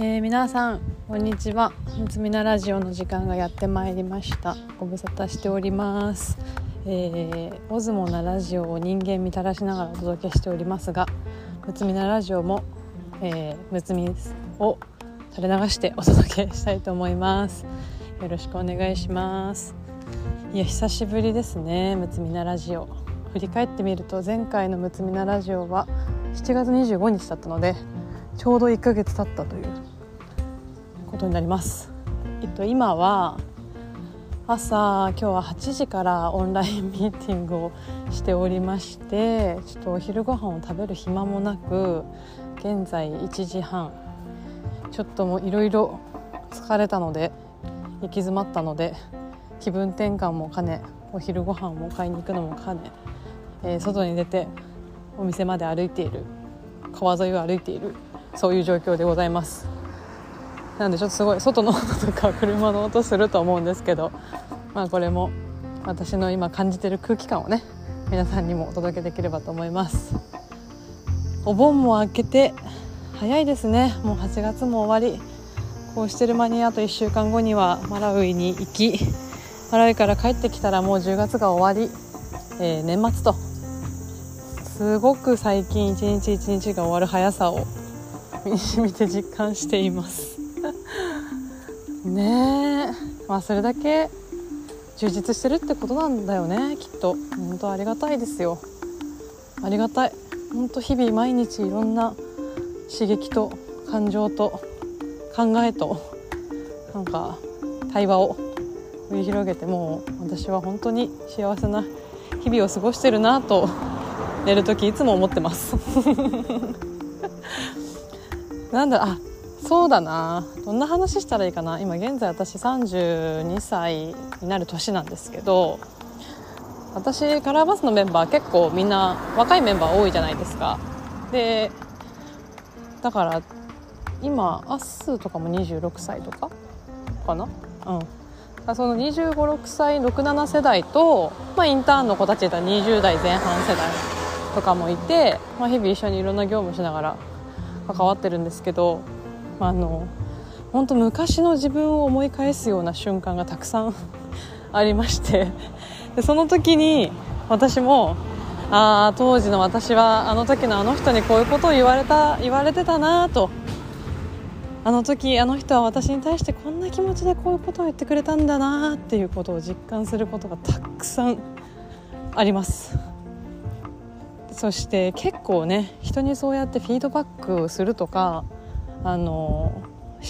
えー、皆さんこんにちは。むつみなラジオの時間がやってまいりました。ご無沙汰しております。えー、オズモなラジオを人間みたらしながらお届けしておりますがむつみなラジオも、えー、むつみを垂れ流してお届けしたいと思います。よろしくお願いします。いや久しぶりですねむつみなラジオ。振り返ってみると前回のむつみなラジオは7月25日だったのでちょうど1ヶ月経ったということになります。えっと、今は朝今日は8時からオンライン ミーティングをしておりましてちょっとお昼ご飯を食べる暇もなく現在1時半ちょっともういろいろ疲れたので行き詰まったので気分転換も兼ねお昼ご飯も買いに行くのも兼ね、えー、外に出てお店まで歩いている川沿いを歩いているそういう状況でございますなのでちょっとすごい外の音とか車の音すると思うんですけどまあこれも私の今感じてる空気感をね皆さんにもお届けできればと思います。お盆も明けて早いですね。もう8月も終わり。こうしてる間にあと1週間後にはマラウイに行きマラウイから帰ってきたらもう10月が終わり、えー、年末と。すごく最近一日一日が終わる速さを身に染みて実感しています。ねえ。まあそれだけ充実してるってことなんだよねきっと。本当ありがたいですよ。ありがたい。本当日々毎日いろんな刺激と感情と考えとなんか対話を繰り広げてもう私は本当に幸せな日々を過ごしてるなと寝る時いつも思ってます。なんだあそうだな。どんな話したらいいかな。今現在私32歳になる年なんですけど私カラーバスのメンバー結構みんな若いメンバー多いじゃないですか。でだから今アッスーとかも26歳とか？かな？うん。その2 5 6歳67世代と、まあ、インターンの子たちだ。ったら20代前半世代とかもいて、まあ、日々一緒にいろんな業務しながら関わってるんですけどあの本当昔の自分を思い返すような瞬間がたくさん ありましてでその時に私もああ当時の私はあの時のあの人にこういうことを言われた言われてたなと。あの時あの人は私に対してこんな気持ちでこういうことを言ってくれたんだなっていうことを実感することがたくさんあります。そして結構ね人にそうやってフィードバックをするとかあの指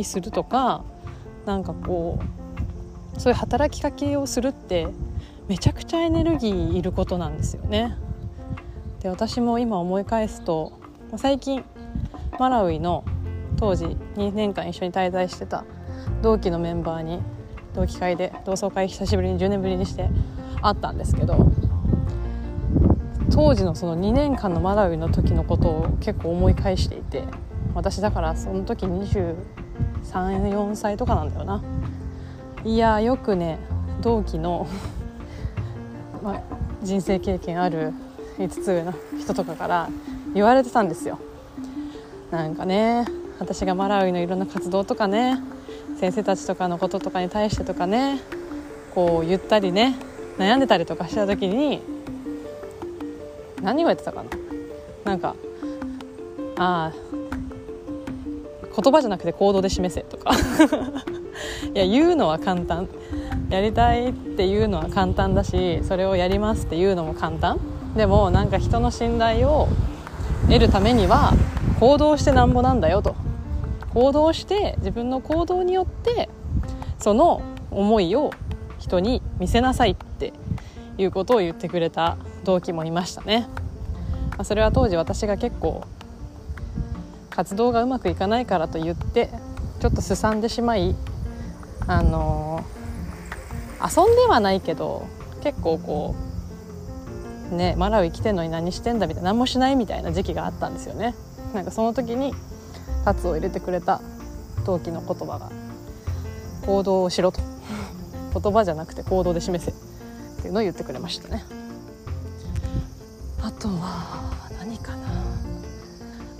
摘するとかなんかこうそういう働きかけをするってめちゃくちゃエネルギーいることなんですよね。で私も今思い返すと最近マラウイの当時2年間一緒に滞在してた同期のメンバーに同期会で同窓会久しぶりに10年ぶりにして会ったんですけど当時のその2年間のマラウイの時のことを結構思い返していて私だからその時234歳とかなんだよな。いやよくね同期の まあ、人生経験ある5つ上の人とかから言われてたんですよ。なんかね私がマラウイのいろんな活動とかね先生たちとかのこととかに対してとかねこう言ったりね悩んでたりとかした時に何言われてたかな。なんかああ言葉じゃなくて行動で示せとか。いや言うのは簡単。やりたいっていうのは簡単だしそれをやりますっていうのも簡単。でもなんか人の信頼を得るためには行動してなんぼなんだよと。行動して自分の行動によってその思いを人に見せなさいっていうことを言ってくれた同期もいましたね。まあそれは当時私が結構活動がうまくいかないからと言ってちょっとすさんでしまいあの遊んではないけど結構こうねマラウイ来てんのに何してんだみたいな何もしないみたいな時期があったんですよね。なんかその時にタツを入れてくれた陶器の言葉が行動をしろと。言葉じゃなくて行動で示せ。っていうのを言ってくれましたね。あとは何かな。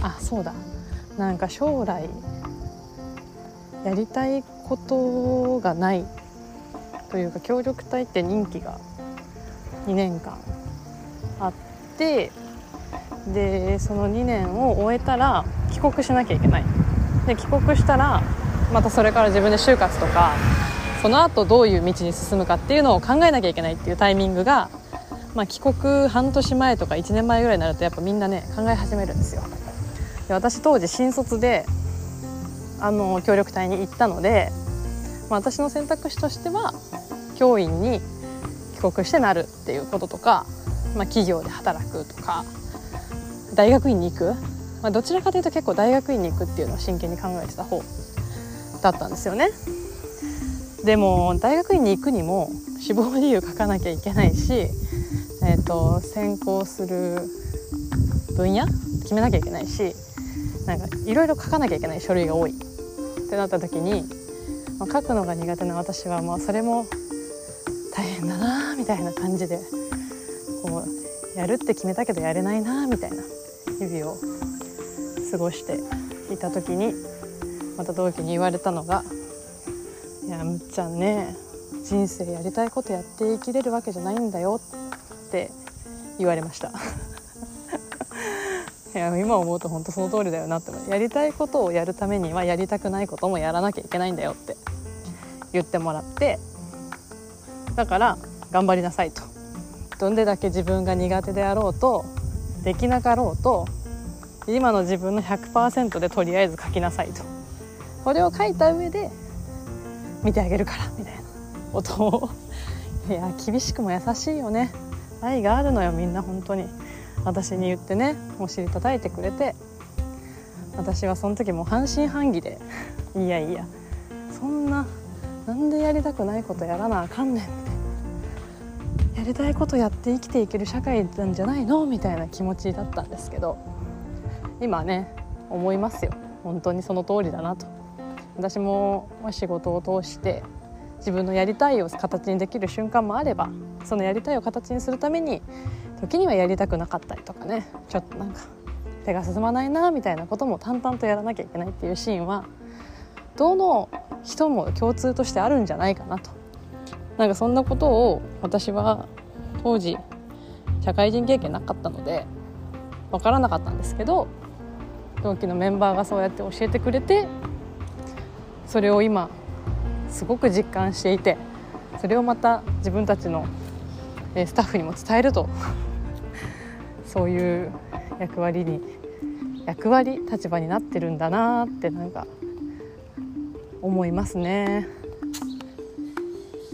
あそうだ。なんか将来やりたいことがないというか協力隊って任期が2年間あってでその2年を終えたら帰国しなきゃいけない。で帰国したらまたそれから自分で就活とかその後どういう道に進むかっていうのを考えなきゃいけないっていうタイミングが、まあ、帰国半年前とか1年前ぐらいになるとやっぱみんなね考え始めるんですよ。で私当時新卒であの協力隊に行ったので、まあ、私の選択肢としては教員に帰国してなるっていうこととか、まあ、企業で働くとか大学院に行く、まあ、どちらかというと結構大学院に行くっていうのを真剣に考えてた方だったんですよね。でも大学院に行くにも志望理由書かなきゃいけないし、えーと、専攻する分野決めなきゃいけないしなんかいろいろ書かなきゃいけない書類が多い。ってなった時に、まあ、書くのが苦手な私はまあそれも大変だなみたいな感じでこうやるって決めたけどやれないなみたいな日々を過ごしていた時にまた同期に言われたのが「いやむっちゃんね人生やりたいことやって生きれるわけじゃないんだよ」って言われました。いや今思うと本当その通りだよなってやりたいことをやるためにはやりたくないこともやらなきゃいけないんだよって言ってもらってだから頑張りなさいと。どんでだけ自分が苦手であろうとできなかろうと今の自分の100%でとりあえず書きなさいと。これを書いた上で見てあげるからみたいな。ことを。いや厳しくも優しいよね。愛があるのよみんな本当に。私に言ってねお尻叩いてくれて私はその時も半信半疑で いやいやそんななんでやりたくないことやらなあかんねんってやりたいことやって生きていける社会なんじゃないの？みたいな気持ちだったんですけど今ね思いますよ。本当にその通りだなと。私も仕事を通して自分のやりたいを形にできる瞬間もあればそのやりたいを形にするために時にはやりたくなかったりとかね。ちょっとなんか手が進まないなみたいなことも淡々とやらなきゃいけないっていうシーンはどの人も共通としてあるんじゃないかなと。なんかそんなことを私は当時社会人経験なかったので分からなかったんですけど同期のメンバーがそうやって教えてくれてそれを今すごく実感していてそれをまた自分たちのスタッフにも伝えるとそういう役割に役割立場になってるんだなってなんか思いますね。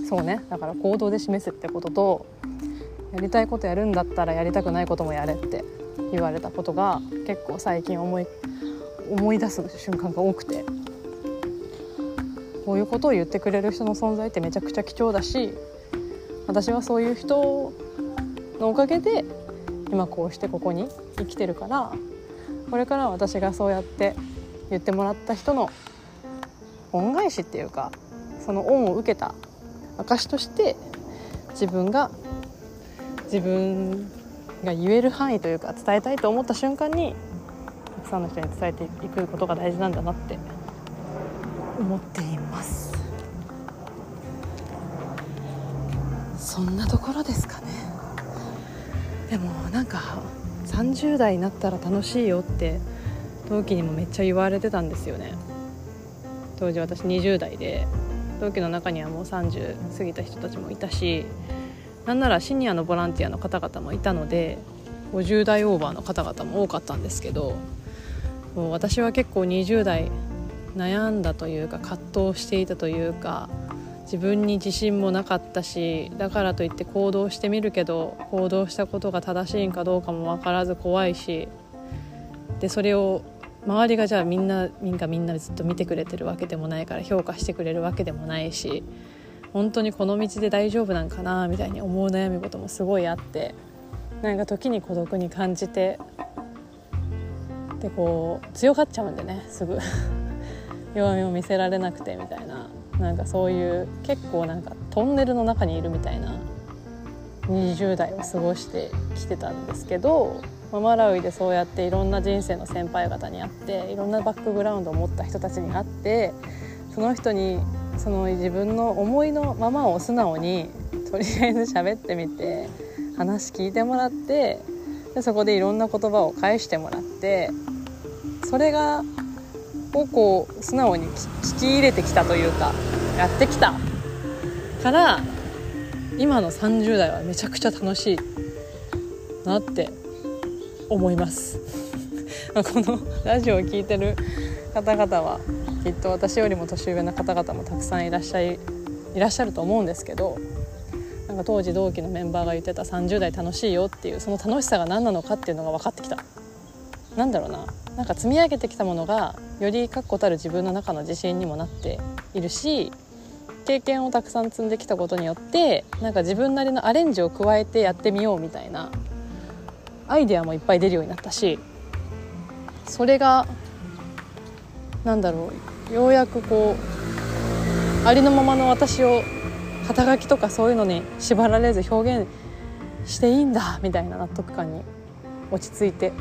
そうね。だから行動で示すってこととやりたいことやるんだったらやりたくないこともやれって言われたことが結構最近思い思い出す瞬間が多くて。こういうことを言ってくれる人の存在ってめちゃくちゃ貴重だし私はそういう人のおかげで今こうしてここに生きてるからこれから私がそうやって言ってもらった人の恩返しっていうかその恩を受けた証として自分が自分が言える範囲というか伝えたいと思った瞬間にたくさんの人に伝えていくことが大事なんだなって思っています。そんなところですかね。でもなんか30代になったら楽しいよって同期にもめっちゃ言われてたんですよね。当時私20代で同期の中にはもう30過ぎた人たちもいたしなんならシニアのボランティアの方々もいたので50代オーバーの方々も多かったんですけどもう私は結構20代悩んだというか葛藤していたというか自分に自信もなかったしだからといって行動してみるけど行動したことが正しいんかどうかも分からず怖いしでそれを周りがじゃあみんなみんなみんなずっと見てくれてるわけでもないから評価してくれるわけでもないし本当にこの道で大丈夫なんかなみたいに思う悩み事もすごいあってなんか時に孤独に感じてでこう強がっちゃうんでねすぐ。弱みを見せられなくてみたいななんかそういう結構なんかトンネルの中にいるみたいな20代を過ごしてきてたんですけどマラウイでそうやっていろんな人生の先輩方に会っていろんなバックグラウンドを持った人たちに会ってその人にその自分の思いのままを素直にとりあえず喋ってみて話聞いてもらってでそこでいろんな言葉を返してもらってそれがをこう素直に聞き入れてきたというかやってきたから今の30代はめちゃくちゃ楽しいなって思いますこのラジオを聴いてる方々はきっと私よりも年上の方々もたくさんいらっしゃいいらっしゃると思うんですけどなんか当時同期のメンバーが言ってた30代楽しいよっていうその楽しさが何なのかっていうのが分かってきたなんだろうな。なんか積み上げてきたものがより確固たる自分の中の自信にもなっているし経験をたくさん積んできたことによってなんか自分なりのアレンジを加えてやってみようみたいなアイデアもいっぱい出るようになったしそれがなんだろうようやくこうありのままの私を肩書きとかそういうのに縛られず表現していいんだみたいな納得感に落ち着いて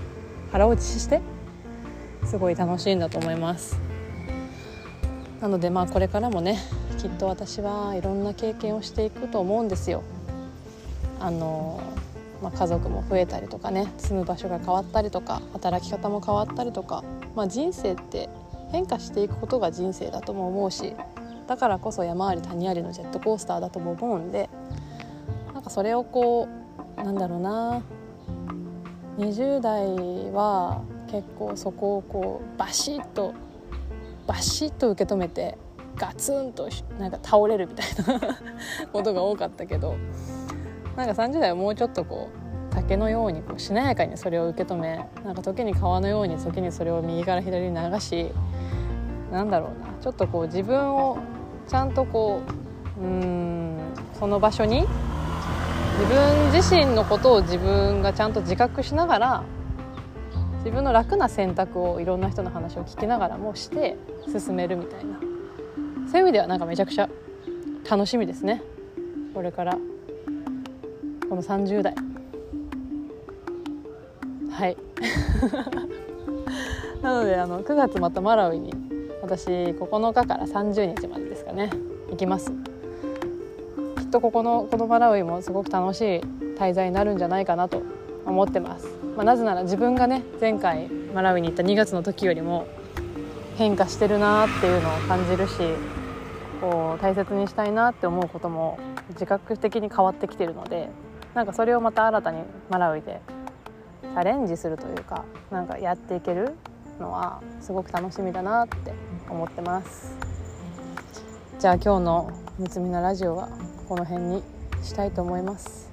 腹落ちしてすごい楽しいんだと思います。なのでまあこれからもねきっと私はいろんな経験をしていくと思うんですよ。あの、まあ、家族も増えたりとかね住む場所が変わったりとか働き方も変わったりとか、まあ、人生って変化していくことが人生だとも思うしだからこそ山あり谷ありのジェットコースターだとも思うんでなんかそれをこうなんだろうな20代は結構そこをこうバシッとバシッと受け止めてガツンとなんか倒れるみたいな ことが多かったけどなんか30代はもうちょっとこう竹のようにこうしなやかにそれを受け止めなんか時に川のように時にそれを右から左に流しなんだろうなちょっとこう自分をちゃんとこううんその場所に自分自身のことを自分がちゃんと自覚しながら自分の楽な選択をいろんな人の話を聞きながらもして進めるみたいな。そういう意味ではなんかめちゃくちゃ楽しみですね。これから。この30代はい。なのであの9月またマラウイに私9日から30日までですかね。行きます。とここのこのマラウイもすごく楽しい滞在になるんじゃないかなと思ってます、まあ、なぜなら自分がね前回マラウイに行った2月の時よりも変化してるなっていうのを感じるしこう大切にしたいなって思うことも自覚的に変わってきてるのでなんかそれをまた新たにマラウイでチャレンジするというかなんかやっていけるのはすごく楽しみだなって思ってます。じゃあ今日の「むつみなラジオ」はこの辺にしたいと思います。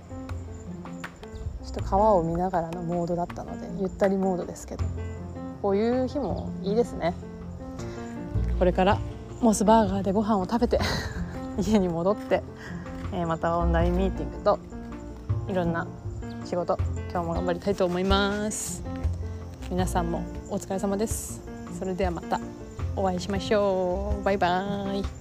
ちょっと川を見ながらのモードだったのでゆったりモードですけど。こういう日もいいですね。これからモスバーガーでご飯を食べて 家に戻って、えー、またオンラインミーティングといろんな仕事今日も頑張りたいと思います。皆さんもお疲れ様です。それではまたお会いしましょう。バイバーイ。